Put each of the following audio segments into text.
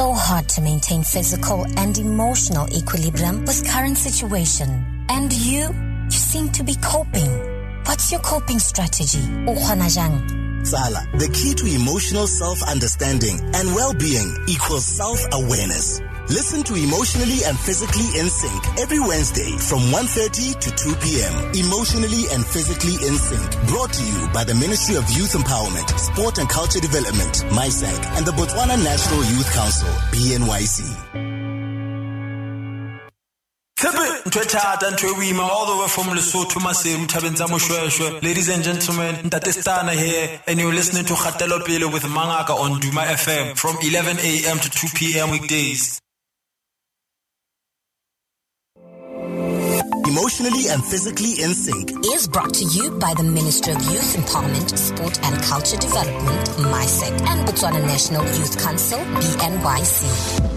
so hard to maintain physical and emotional equilibrium with current situation. And you, you seem to be coping. What's your coping strategy? Sala, the key to emotional self-understanding and well-being equals self-awareness. Listen to Emotionally and Physically in Sync every Wednesday from 1.30 to 2 p.m. Emotionally and Physically in Sync. Brought to you by the Ministry of Youth Empowerment, Sport and Culture Development, MISEC, and the Botswana National Youth Council, BNYC. ntho e boima all from lesotho thabeng tsa moshweshwe ladies and gentlemen ntate stana here and you're listening to kgatelo pele with mangaka on duma fm from 11 a.m to 2 p.m weekdays Emotionally and Physically in Sync is brought to you by the Ministry of Youth Empowerment, Sport and Culture Development, MISEC, and Botswana National Youth Council, BNYC.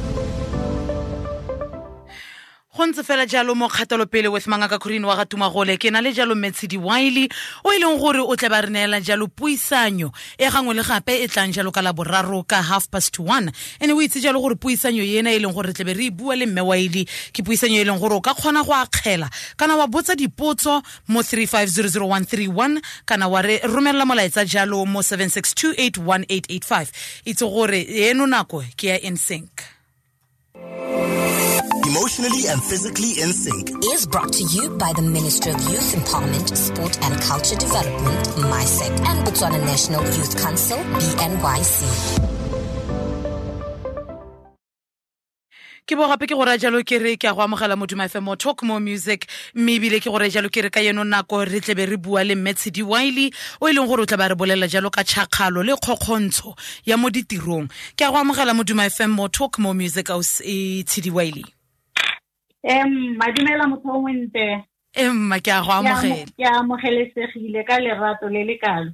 Go ntse fela jalo mo kgatelopele with mangaka kgorini wa ga tumagole ke na le jalo metshedi wiley o e leng gore o tle ba re neela jalo puisanyo. E gangwe le gape e tlang jalo ka laboraro ka half past one. Ande o itse jalo gore puisanyo ena e leng gore re tlebe re e bua le mme wiley ke puisanyo e leng gore o ka kgona go akgela kana wa botsa dipotso mo 3500131 kana wa re romelela molaetsa jalo mo 762818885 itse gore eno nako ke ya insync Emotionally and Physically in Sync. Is brought to you by the Ministry of Youth Empowerment, Sport and Culture Development, MISEC, and Botswana National Youth Council, BNYC. ke bo gape ke gore jalo ke re ke a go amogela moduma fm mo talk mo music mme ebile ke gore jalo ke re ka eno nako re tlebe re bua le mmetsedi wiley o e leng gore o tla ba re bolela jalo ka tšhakgalo le kgokgontsho ya mo ditirong. Ke a go amogela moduma fm mo talk mo music au e tshedi wiley em madumela motho o montle emma ke a go amogela. ke amogelesegile ka lerato le le kalo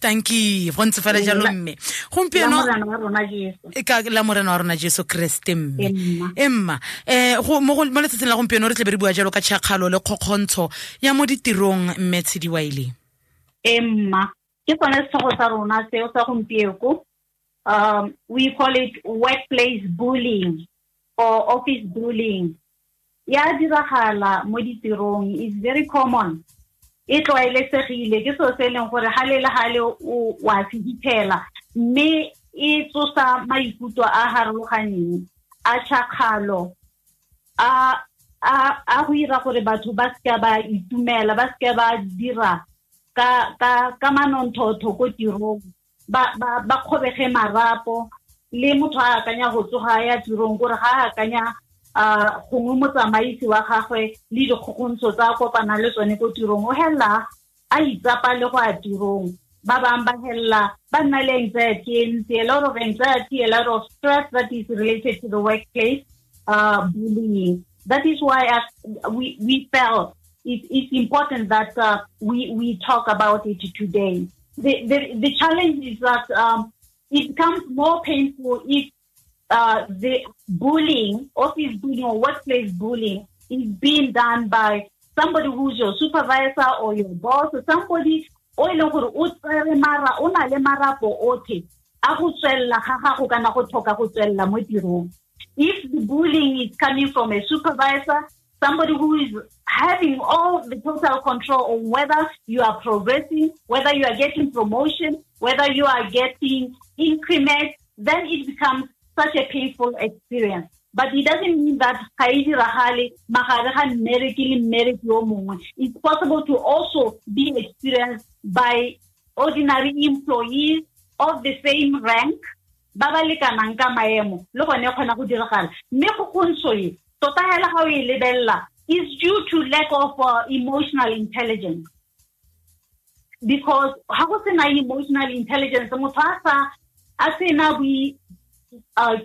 thank you. Go ntse fela jalo mme. Gompieno wa rona jesu. Ka la morena wa rona jesu kreste mme. Emma. emma um mo letsatsing la gompieno re tlebe re bua jalo ka tšhakgalo le kgokgontsho ya mo ditirong mme tshedi wiley emma ke sone setlhogo sa rona seo sa gompieko. Um we call it workplace bullying or office bullying ya diragala mo ditirong is very common. E tlwaelesegile ke seo se e leng gore gale le gale o wa se fitlhela mme e tsosa maikutlo a harologaneng a tšhakgalo a a go ira gore batho ba seka ba itumela ba seka ba dira ka ka ka manontlhotlho ko tirong ba ba ba kgobege marapo. Le motho a akanya go tsoga ya tirong gore ga a akanya a gongwe motsamaisi wa gagwe le dikgogontsho tsa kopana le tsone ko tirong. O helela a itsapa le go a tirong. Ba bangwe ba helela ba nna le anxiety e a lot of anxiety a lot of stress that is related to the workplace uh, bullying. That is why as we we felt it, it's important that uh, we we talk about it today. The the, the challenge is that um, it becomes more painful if uh, the bullying, office bullying or workplace bullying is being done by somebody who's your supervisor or your boss or somebody mara le marapo if the bullying is coming from a supervisor, somebody who is having all the total control on whether you are progressing, whether you are getting promotion, whether you are getting increment, then it becomes such a painful experience. But it doesn't mean that Kaidi Rahali, Maharaha Meriki, Meriki Omungwe. It's possible to also be experienced by ordinary employees of the same rank ba ba lekanang ka maemo le gone e kgona go diragala mme tota hela ga o e is due to lack of uh, emotional intelligence because ga go emotional intelligence motho a sa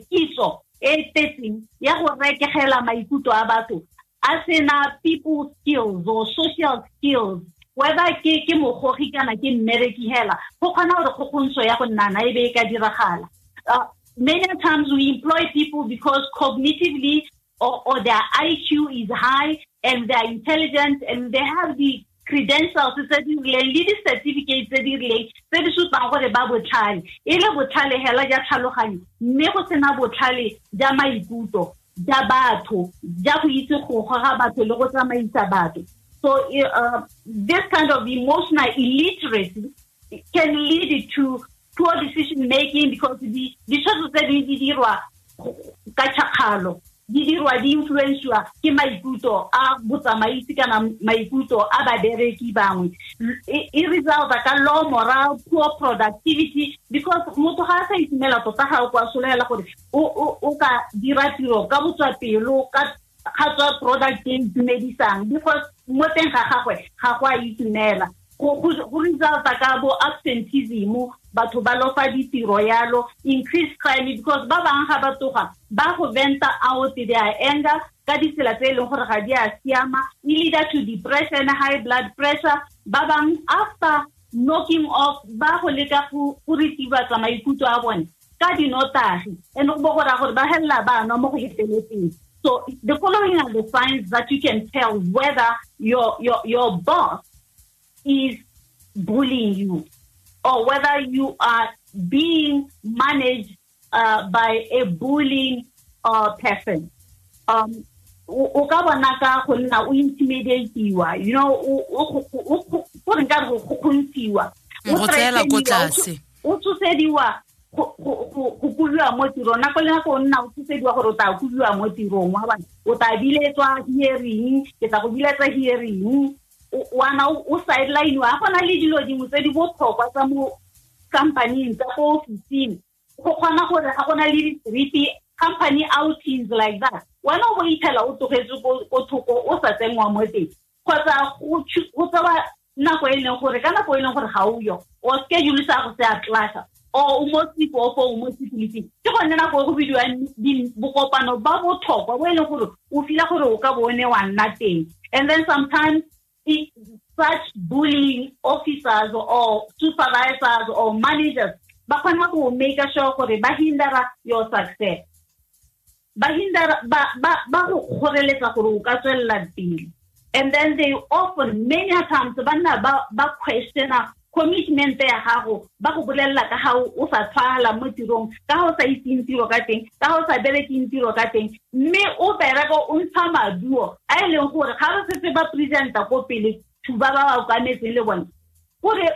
kitso e tletseng ya go rekegela maikutlo a batho. A sena people skills or social skills. Whether ke ke mogogi kana ke mmereki hela go kgona gore kgogontsho ya go nnana e be e ka diragala. Uh, many times we employ people because cognitively or, or their IQ is high and they're intelligent and they have the credentials tse di rileng le di-certificate tse di rileng tse di supang gore ba botlhale. E le botlhale hela ja tlhaloganyo mme go sena botlhale ja maikutlo ja batho ja go itse go goga batho le go tsamaisa batho. So uh, this kind of emotional illiteracy can lead to poor decision making because ditshwetso tse di di dirwa ka tšhakgalo di dirwa di influensiwa ke maikutlo a botsamaisi kana maikutlo a babereki bangwe. E resulta ka law moral poor productivity because motho ga a sa itumela tota ga o kwa solegela gore o ka dira tiro ka botswapelo ka ga tswa product e itumedisang because mo teng ga gagwe ga go a itumela go resulta ka bo absentism batho ba lofa ditiro yalo increase crime because ba bangwe ga ba toga ba go venta out their anger ka ditsela tse e leng gore ga di a siama e leader to depression high blood pressure. Ba bangwe after knocking off ba go leka go retibatsa maikutlo a bone ka dinotagi. And go bo go raya gore ba helela banwa mo go feteletseng so the following are the signs that you can tell whether your your your boss is bullying you or whether you are being managed uh, by a bullying uh, person. Um, o ka bona ka go nna o intimidatiwa you know go re nka go kgontshiwa go tseela ko tlase. o tshosediwa go kubiwa mo tirong. Nako le nako o nna o tshosediwa gore o tla kubiwa mo tirong. Wa bana o tla biletswa hearing ke tla go biletsa hearing wana o sideline wa go na le dilo dingwe tse di botlhokwa tsa mo companying tsa ko ofising. Go kgona gore ga go na le di-street company outings like that. Wena o bo ithela o tlogetse ko thoko o sa tsenngwa mo teng. Kgotsa go tsewa nako e leng gore ka nako e leng gore ga o yo o schedule sa go se a classa or o mo sipo o mo sipilifing ke gone nako e go bidiwang bokopano ba botlhokwa bo e leng gore o fila gore o ka bone wa nna teng. And then sometimes such bullying officers or supervisors or managers ba kgona go make sure gore ba hindera your success. Ba hindera ba ba ba go kgoreletsa gore o ka tswelela and then they often many times ba nna ba ba questiona commitment ya gago ba go bolelela ka ga o sa tshwala mo tirong ka ga o sa itseng tiro ka teng ka ga o sa berekeng tiro ka teng mme o bereka o ntsha maduo a e leng gore ga re setse ba presenta ko pele to ba ba okametseng le bone gore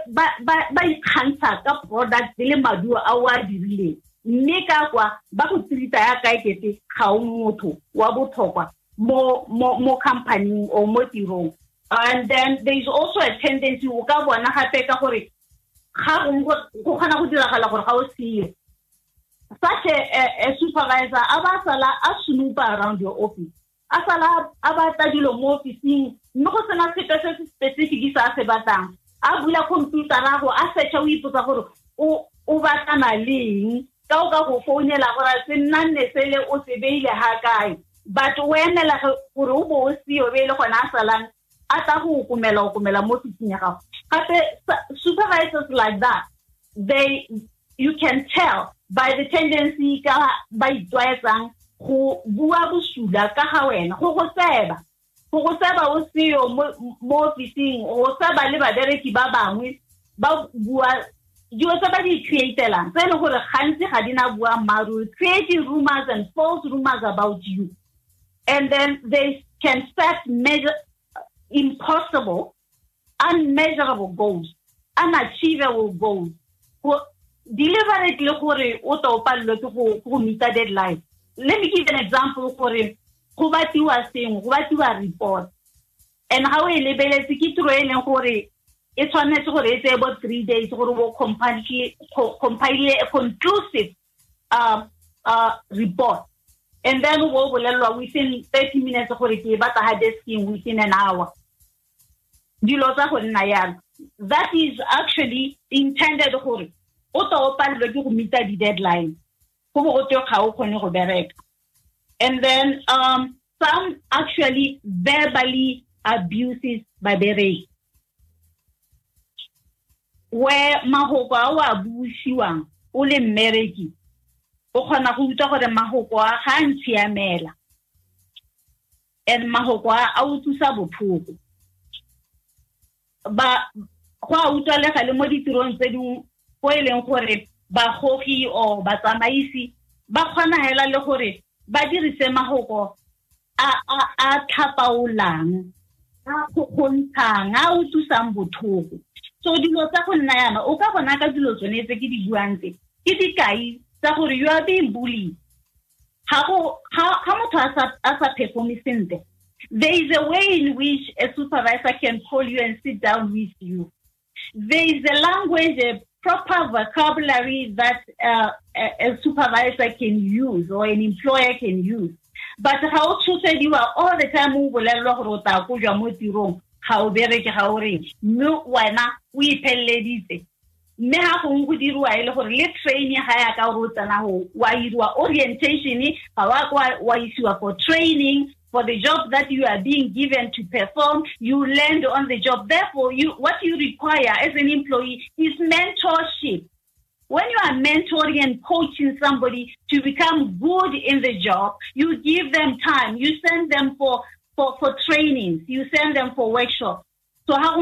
ba ikgantsha ka product le maduo a o a dirileng mme ka kwa ba go tirita ya ka ekete ga o motho wa botlhokwa mo mo mo company or mo tirong and then there is also a tendency o ka bona gape ka gore ga go kgona go diragala gore ga o seo such a, a, a supervisor a ba sala a snooper around your office. A sala a batla dilo mo officing mme go sena sepe se se specific sa a se batlang. A bula computera go a searcha o ipotsa gore o batlana leng. Ka o ka go founela gore se nna nne sele o se beile ga kae. But o emela gore o bo o seo be gone a salang a tla go okomela okomela mo fitsing ya gago. Gape supervisors like that they you can tell by the tendency ka ba itlwaetsang go bua bosula ka ga wena go go seba. Go go seba o seo mo officing go seba le babereki ba bangwe ba bua dilo tse ba di createlang tse e leng gore gantsi ga di na bua mmaaruri creating rumors and false rumors about you. And then they can set measure impossible unmeasurable goals unachievable goals. Deliberately gore o tla o palelwe ke go meeta deadline. Let me give an example gore go batiwa sengwe go batiwa report. And o e lebeletse ke tiro e leng gore e tshwanetse gore e three days gore compile a conclusive uh, uh, report and then o bo within thirty minutes gore ke e batla ga desking within an hour. That is actually intended gore o bereka. And then um, some actually verbally abuses babereki. Where mahoko a o a busiwang o le o kgona go utlwa gore mahoko a ga a ntshiamela. And mahoko a a utlwisa botlhoko ba go a utlwalega le mo ditirong tse dingwe go e leng gore bagogi o batsamaisi ba kgona hela le gore ba dirise magoko a a a tlhapaolang a kgontshang a utlwisang botlhoko. So dilo tsa go nna yana o ka bona ka dilo tsone tse ke di buang tse ke dikai tsa gore you are being bullied. Ga motho a sa performe sentle. There is a way in which a supervisor can call you and sit down with you. There is a language a proper vocabulary that uh, a, a supervisor can use or an employer can use. But ga o tshosediwa all the time o bolelelwa gore o tla kojwa mo tirong ga o bereke ga o reng. Mme wena o mme ga gongwe go diriwa e le gore le training ga ya ka gore o tsena go wa iriwa orientation ga wa wa isiwa for training for the job that you are being given to perform you learned on the job therefore you what you require as an employee is mentorship when you are mentoring and coaching somebody to become good in the job, you give them time. You send them for for, for trainings. You send them for workshops. So ha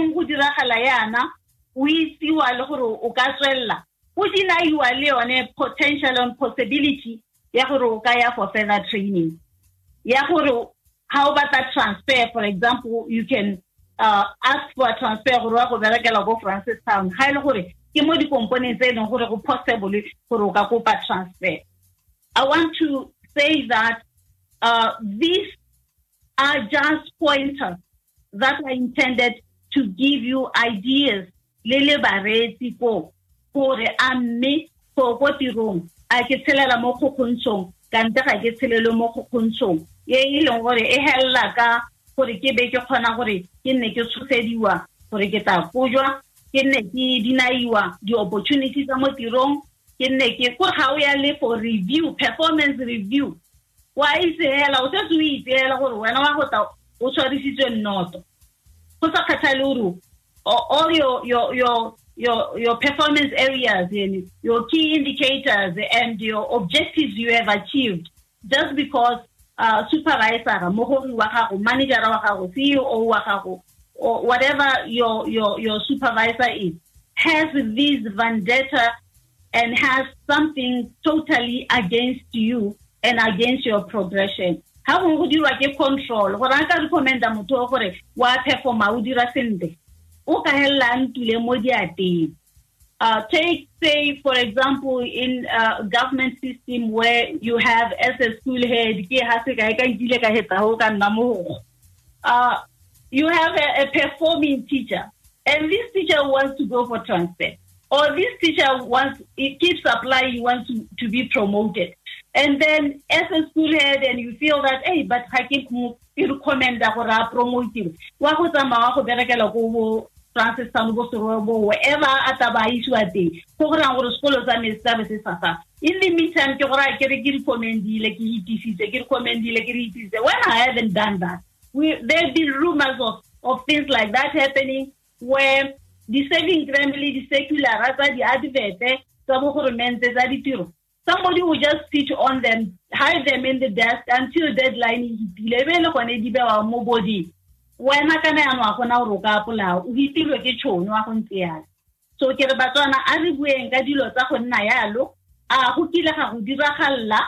o itsiwa le gore o ka tswella o deniwa le yone potential and possibility ya gore o ka ya for further training. Ya gore ha o batla transfer for example you can uh, ask for a transfer gore wa go berekela ko francis town. Ga e le gore ke mo di-component tse e leng gore go possible gore o ka kopa transfer. I want to say that uh, these are just pointers that are intended to give you ideas le le bareetsi ko gore a mme ko ko tirong a ke tshelela mo kgokgontshong kante ga ke tshelele mo kgokgontshong e e leng gore e helela ka gore ke be ke kgona gore ke nne ke tshosediwa gore ke tla kojwa ke nne ke dinaiwa di-opportunity tsa mo tirong ke nne ke kore ga o ya le for review performance review. Wa itseela o setse o itseela gore wena wa go tla o tshwarisitswe nnoto go sa kgathale gore all your your your your your performance areas and your key indicators and your objectives you have achieved. Just because uh, supervisor mogori wa manager wa CEO wa or whatever your your your supervisor is has this vendetta and has something totally against you and against your progression. Ha go dirwa ke control gore a ka recommenda motho gore wa performa o dira sentle o ka hella ntule mo diateng. Uh, take, say, for example, in a uh, government system where you have as a school head, uh, you have a, a, performing teacher, and this teacher wants to go for transfer, or this teacher wants, it keeps applying, he wants to, to be promoted. And then as a school head, and you feel that, hey, but I can recommend that for a francis sorobo sekolo sa me se sasa in the meantime ke gore a kere ke recommendile ke itisitse ke recommendile ke re itisitse. When i haven't done that we there been rumors of of things like that happening where the saving family the secular tsa di-adverte tsa bogoromente tsa ditiro somebody will just sit on them hide them in the desk until deadline e hitile be le gone di bewa mo wena kana yanong a gona gore o ka apolao o itilwe ke tšhono wa go ntse yalo so ke re batswana a re bueng ka dilo tsa go nna yalo a go kile ga go diragalela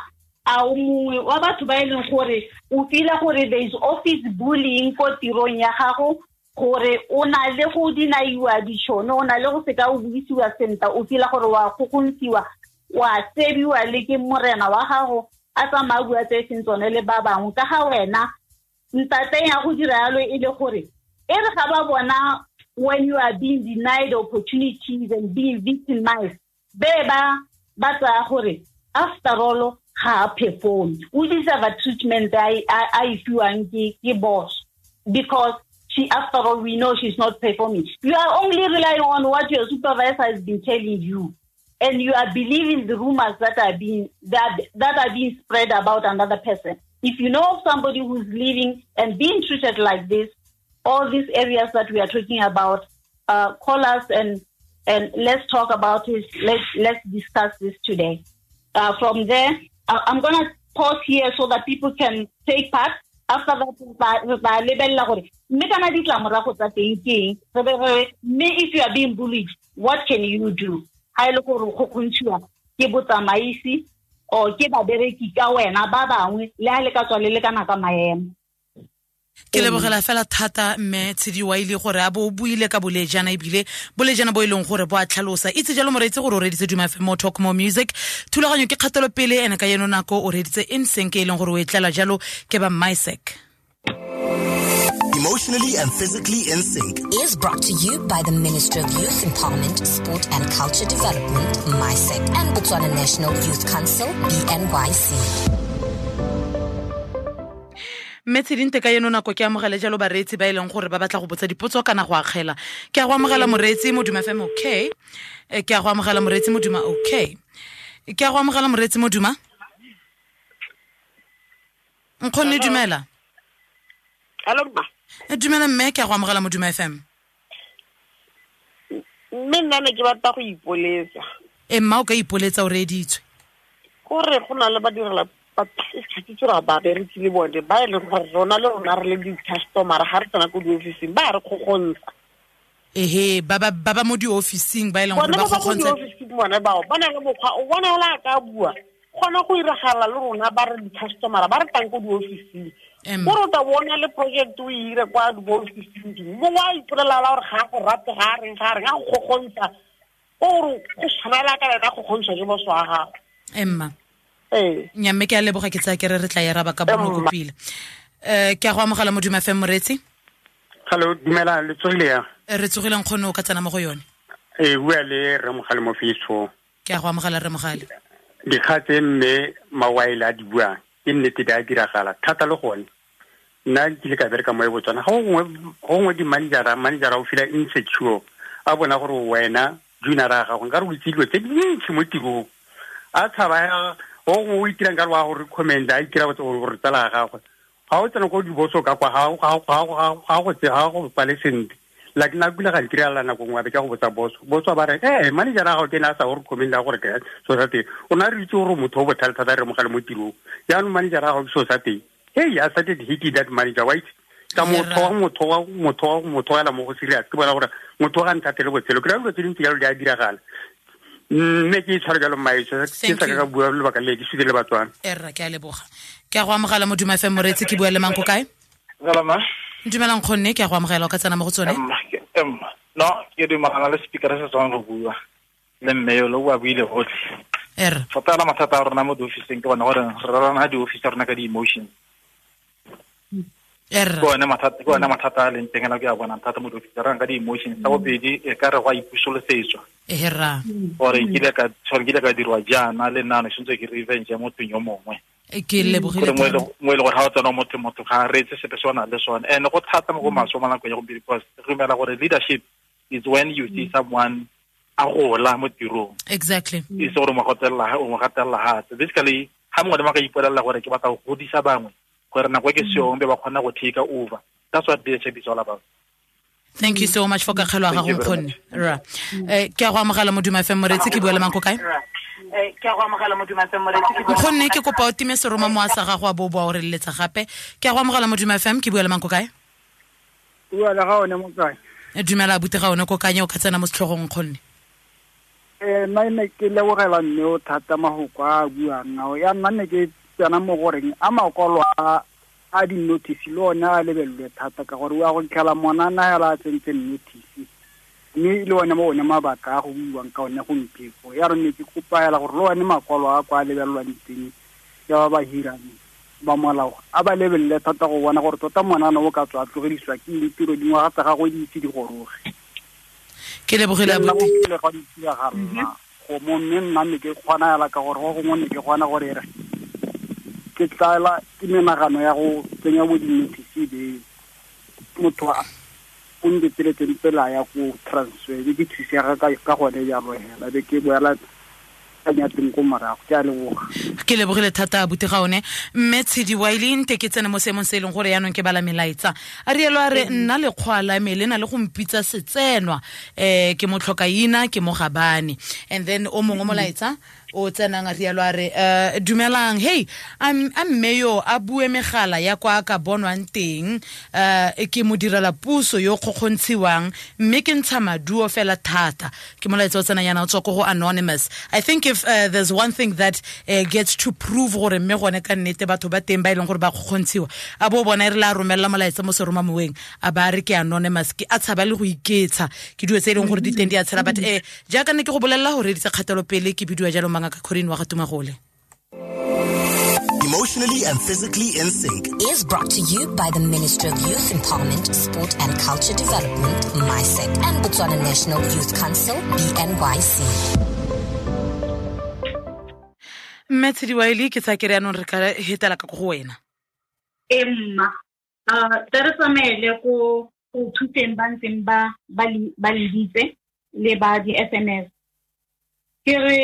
a o mongwe wa batho ba e leng gore o fila gore there is office bullying ko tirong ya gago gore o na le go dinaiwa ditšhono o na le go seka o buisiwa senta o fila gore wa gogontsiwa wa tsebiwa le ke morena wa gago a tsamaya bua tse e seng tsone le ba bangwe. Ka ga wena ntateng ya go dira yalo e le gore e re ga ba bona when you are being denied opportunities and being victimized be ba ba tsaya gore after all ga a perform o deserve treatment a e fiwang ke boss? Because she after all we know she's not performing. You are only relying on what your supervisor has been telling you. And you are believing the rumors that are being that that are being spread about another person if you know of somebody who's living and being treated like this, all these areas that we are talking about, uh, call us and and let's talk about it. Let's let's discuss this today. Uh, from there, I'm gonna pause here so that people can take part. after that tla lebelela gore mme kana ditlamorago tsa teng ke eng re if you are being bullied what can you do ga e le go ke botsamaisi or ke babereki ka wena ba bangwe le ga le ka tswa le le kana ka maemo ke lebogela fela thata mme tshedi wa ile gore a bo o buile ka bolejana ebile bolejana bo e leng gore bo a tlhalosa. Itse jalo moreetsi gore o reditse duma fm mo talk mo music. Thulaganyo ke kgatelopele ene ka eno nako o reditse inseng ke e leng gore o e tlela jalo ke ba mysec Emotionally and physically in sync. Is brought to you by the Ministry of Youth Empowerment, Sport and Culture Development, MISEC, and Botswana National Youth Council, BNYC. mme tshedinte ka eno nako ke amogele jalo bareetsi ba e leng gore ba batla go botsa dipotso kana go akgela ke a go amogela moreetsi moduma fm okay Eh, ke a go amogela moreetsi moduma okay ke a go amogela moreetsi moduma nkgonne dumela Hello ma. Eh, dumela mme ke a go amogela moduma fm Mme nna ne ke batla go ipoletsa. e mma o ka ipoletsa o reeditswe. Gore go na le badirela batho ra ba bereki le bone ba e leng gore rona le rona re le di-customer ga re tsena ko di-officing ba re kgogontsa ehe ba ba mo di-officing ba e leng gore ba di-officing bone bao ba na le mokgwa o bona le a ka bua. Kgona go iragala le rona ba re di-customera ba re tlang ko di-officing Em. kore o ta bona le project o ire kwa di-officing ding mongwe a ipolelela gore ga go rate ga a reng ga a reng a go kgogontsa o gore go tshwanela ka lena kgogontshwa ke boso wa gago emma ee nyamme ke a leboga ke tsaya ke re re tla eraba ka Emma. bonokopile um ke a go amogela moduma fm moreetsi Hello, dumela le tsogile ya. Eh, re tsogileng kgone o ka tsena mo go yone E bua le re mogale mo Facebook. ke a go amogela re mogale Dikgatse mme mawaile a di buang. Ke nnete di a diragala thata le gone. Nna ke le ka bereka mo e Botswana. Ga gongwe go gongwe di manager manager o fila insecure. A bona gore wena junara a gago nka re o itse dilo tse dintsi mo tirong. A tshaba go gongwe o itirang ka le wa gore comment a itira gore tsala ya gagwe. Ga o tsena ko diboso ka kwa ga go pale go ga go tse ga ga ntirela nako ngwe be ka go botsa boso. Boso ba re eh manager a gago ke na sa gore comment la gore ke so sa teng o na re itse gore motho o botlhale thata re mogale mo tirong. Yaanong manager a gago ke so sa teng hey i started hating that manager white ka motho wa motho wa motho wa motho wa la mo go serious. Ke bona gore motho ga nthatele botshelo. Ke ra dilo tse dintsi jalo di a diragala. Mme ke itshware jalo mmaetso ke sa ka bua lebaka le ke sutile batswana. Erra ke a leboga. Ke a go amogela moduma fm moreetsi ke bua le manko kae Galama. Dumelang kgonne ke a go amogela o ka tsena mo go tsone Emma. No, ke dumalana le speaker se tswang go bua. Le mme yo lo bua buile gotlhe. er Fatala mathata a rona mo di-officing ke bona gore re rarana di-office tsa rona ka di-emotion e Ke one mathata a leng teng a ke a bonang thata mo di-office rona ka di-emotion Sa bobedi e ka re go a ipusolosetswa. e Gore kile ka dirwa jaana le nna ne sentse ke revenge ya motho yo mongwe. Eh, ke lebogile Gore mo e le mo gore ga o tsena motho motho ga reetse sepe se o nang le sone. And go thata mo go maso mo nakong ya gompieno because re dumela gore leadership is when you see someone a gola mo tirong. exactly. E se gore o mo gatelela gape basically ga mongwe le mo ka ipolelela gore ke batla go godisa bangwe gore nako e ke seong be ba kgona go take over. That's what leadership is all about. Thank you so much for kakgelo wa Thank gago nkgonne rra um ke a go amogela moduma fm moreetsi ke bua le manko kae nkgonne ke kopa o time seroma mo a sa gago a bo o boa o re leletsa gape. Ke a go amogela moduma fm ke bua le manko kae? Bua le ga one mo kae? Eh, dumela bute ga one ko kanye o ka tsena mo setlhogong kgonne um nna ne ke lebogela mme o thata magoko a a buang. Ao ya nna ne ke tsena mo goreng a makwalo a a di-notice le one a lebelelwe thata ka gore o ya go tlhela monana hela a tsentseng notice mme le one ba one mabaka a go buiwang ka one gompieko. Ya re ke kopa hela gore le one makwalo a kwa lebelelwang teng ya ba ba hirang ba molao. A ba lebelele thata go bona gore tota monana o ka tswa tlogediswa ke eng tiro dingwaga tsa gagwe di itse di goroge ke lebogile abuti go ga mo mme nna ne ke kgona hela ka gore go gongwe ne ke kgona gore re ke tlala ke menagano ya go tsenya bo di-notice be motho o nteteletseng pela ya ko transfer be ke thusega ka gone jalo hela. Be ke boela kanyateng ko morago ke a leboga. Ke lebogile thata abuti ga one. Mme tshedi wa ile nte ke tsene mo seemong se e leng gore yaanong ke bala melaetsa. A rielo a re nna lekgwa la me le na le go mpitsa setsenwa um ke mo tlhokaina ke mo gabane and then o mongwe molaetsa o tsenang a rialo a re um dumelang. Hei a m- a bue megala ya kwa ka bonwang teng. Um ke modirela puso yo kgokgontshiwang mme ke ntsha maduo fela thata. Ke molaetsa o tsenang yana o tswa ko go anonymous. I think if uh, there's one thing that uh, gets to prove gore mme gone ka nnete batho ba teng ba e leng gore ba kgokgontshiwa a bo bona e re le a romelela molaetsa mo seromamoweng a ba re ke anonymous. Ke a tshaba le go iketsha ke duo tse e leng gore di teng di a tshela but um jaaka ne ke go bolelela gore editse kgatelopele ke bidiwa jalo mangaka corin wa ga tumagole Emotionally and physically in sync. Is brought to you by the Ministry of Youth Empowerment, Sport and Culture Development, MISEC, and Botswana National Youth Council, BNYC. mme tshediwaele ke tsa kere yanong re ka hetela ka ko go wena emma uh tse re tsamaele ko go thuseng ba ntseng ba ba le- ba leditse le ba di-sms ke re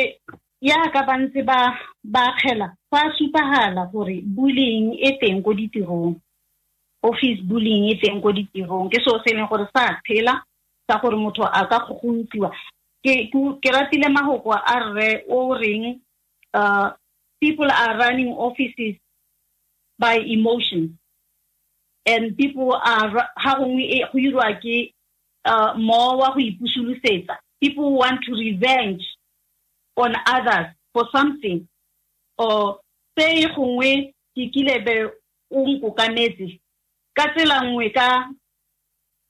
yaka ba ntse ba ba kgela fa supagala gore bullying e teng ko ditirong. Office bullying e teng ko ditirong. Ke seo se leng gore sa phela sa gore motho a ka gogontsiwa ke ke- ratile magoko a rre o reng uh people are running offices by emotion. And people are ha gongwe go irwa ke uh, mowa wa go ipusulusetsa people want to revenge on others for something. Or se gongwe ke kile be o nkokametse. Ka tsela nngwe ka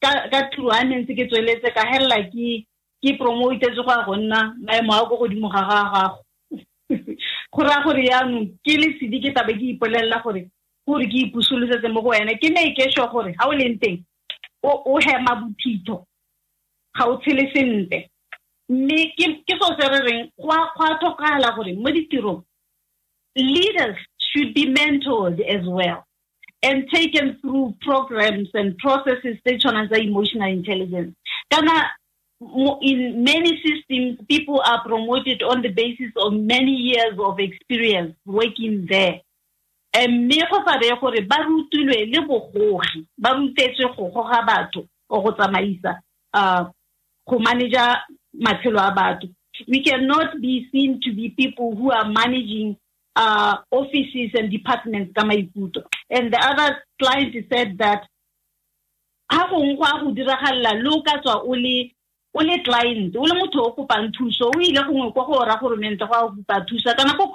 ka tiro a ntse ke tsweletse ka helela ke ke promotetse go ya go nna maemo a ko godimo ga ga gago. Go raya gore yaanong ke le sedi ke tabe ke ipolelela gore gore ke ipusolosetse mo go wena. Ke ne ke sure gore ga o leng teng o hema bophitho ga o tshele sentle mme ke seo se re reng go a tlhokagala gore mo ditirong leaders should be mentored as well and taken through programs and processes tse tshwanang tsa emotional intelligence. Kana in many systems people are promoted on the basis of many years of experience working there. Mme go sa reye gore ba rutilwe le bogogi ba rutetswe go goga batho o go tsamaisa uh, go manager matshelo a batho. We cannot be seen to be people who are managing uh, offices and departments ka maikutlo. And the other client said that ha gongwe go a go diragalela le o ka tswa o le client o le motho o kopang thuso o ile gongwe kwa go ra goromente go a kopa thusa kana ko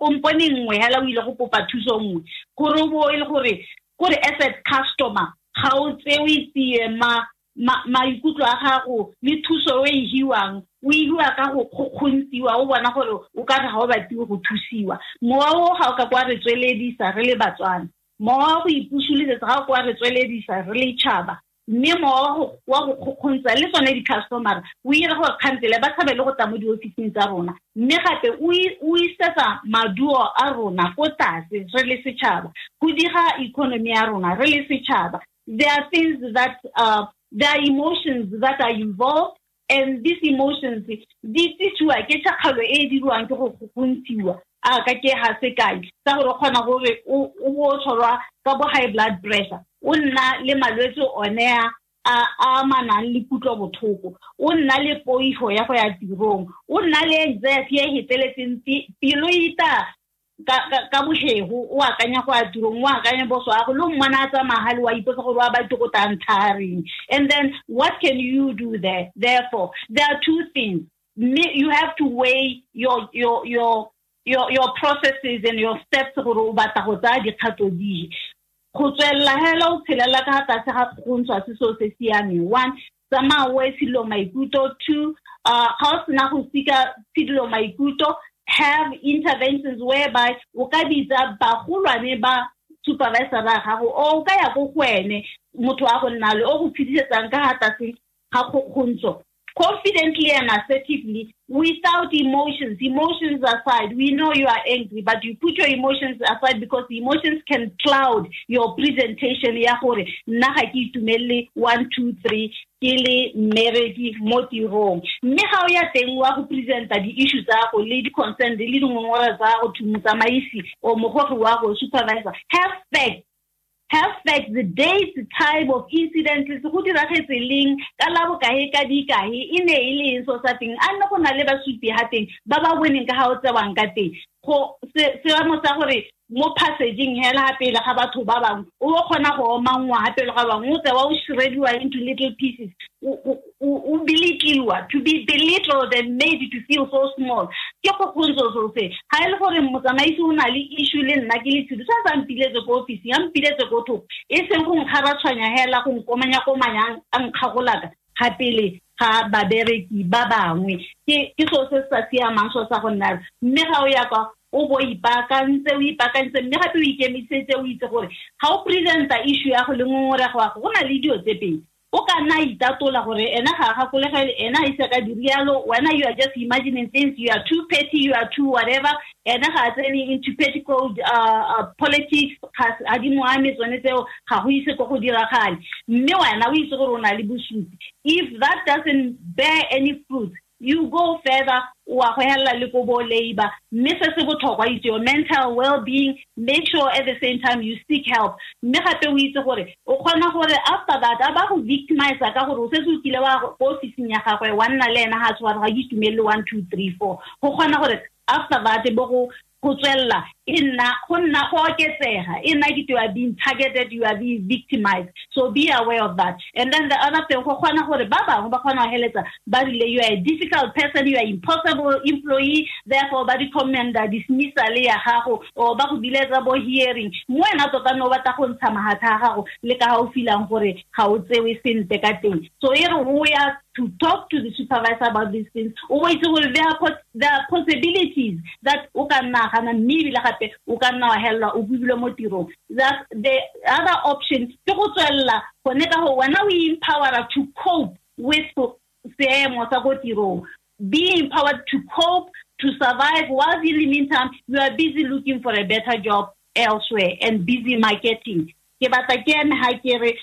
kompone nngwe hela o ile go kopa thuso nngwe. Gore o bo e le gore gore as a customer ga o tsewe tsie ma ma- maikutlo a gago le thuso o e hiwang o hiwa ka go kgokgontsiwa o bona gore o ka re ga o batliwe go thusiwa. Mowa o ga o ka kwa re tsweledisa re le batswana mowa wa go ipusulesetsa ga o kwa re tsweledisa re le tšhaba mme mowa wa go- kgokgontsa le tsone di-customera o ire gore kgantsele ba tshabe le go tla mo diofising tsa rona. Mme gape o isetsa maduo a rona ko tlase re le setšhaba go diga economy ya rona re le setšhaba. There are things that uh, there are emotions that are involved and these emotions di tlisiwa ke tšhakgalo e e diriwang ke go gontshiwa a ah, ka ke ga sekai sa gore kgona gore o bo tshwarwa ka bo high blood pressure. O nna le malwetse one a amanang le kutlobotlhoko. O nna le poifo ya go ya tirong. O nna le anxiety e e feteletseng pe- pelo ita ka o akanya go ya tirong o akanya le a wa ipotsa gore wa and then what can you do there? Therefore there are two things. You have to weigh your your your your your processes and your steps gore o batla go tsaya dikgato go tswelela o tshelela ka tlase ga go ntshwa se seo se siameng. One tsamaya o esilo maikutlo two uh ga o sena go sika maikutlo have interventions whereby o ka bitsa bagolwane ba supervisor ya gago o ka ya ko go wene motho wa go nna le o go phidisetsang ka ga ga kgokgontsho confidently and assertively without emotions. Emotions aside, we know you are angry, but you put your emotions aside because emotions can cloud your presentation. Ya gore nna ga ke one two three ke le mmereki mo tirong mme ga o ya teng wa go presenta di-issue tsa go le di-concern le dingongora tsa go to motsamaisi o mogogi wa supervisor have fact have facts the dates the time of incidents go diragetse leng ka la bokae ka dikae e ne e le eng so sa teng a nne go na le basupi ga teng ba ba boneng ka ga o tsewang ka teng. Go seamo sa gore mo passageng hela ga pele ga batho ba bangwe o kgona go omangwa ga pele ga bangwe o tsewa o shrediwa into little pieces o belitliwa to be belittled and made to feel so small. Ke go kgontso so se ga e le gore motsamaisi o na le issue le nna ke le tshudu sa sa mpiletse ko office ya mpiletse ko thoko. E seng go nkgaratshwanya hela go nkomanya-komanya a nkgagolaka ga pele ga babereki ba bangwe. Ke so se sa siamang so sa go nna mme ga o ya kwa o bo ipaakantse o ipaakantse mme gape o ikemisetse o itse gore ga o presenta issue ya go le ngongorego wa go go na le dio tse pedi o ka nna itatola gore ena ga a gakolegele ena a ise ka dirialo wena you are just imagining things you are too petty you are too whatever ena ga a tsene into petticoat uh, uh, politics ga di mo ame tsone tseo ga go ise ko go diragale. Mme wena o itse gore o na le bosupi. If that doesn't bear any fruit you go further wa go helela le ko bo labor. Mme se se botlhokwa itse your mental well-being make sure at the same time you seek help. Mme gape o itse gore o kgona gore after that a ba go victimize ka gore o setse o kile wa ko officing ya gagwe wa nna le ena ga tshwara ga ke itumelele one two three four. Go kgona gore after that bo go tswelela e nna go nna go oketsega e nna you are being targeted you are being victimized. So be aware of that. And then the other thing go kgona gore ba bangwe ba kgona go heletsa you are a difficult person you are impossible employee therefore ba di-commenda dismissal ya gago or ba go bo hearing. Mo wena tota no batla go ntsha magatha a gago le ka ga o teng. So e re o ya to talk to the supervisor about these things. O bo itse there are possibilities that o ka nna gana mme o ka nna wa helelwa o bubilwe mo tirong. The other option ke go tswelela gone ka go wena o empowera to cope with seemo sa ko tirong. Be empowered to cope to survive while in the meantime you are busy looking for a better job elsewhere and busy marketing. Ke batla ke eme ga ke re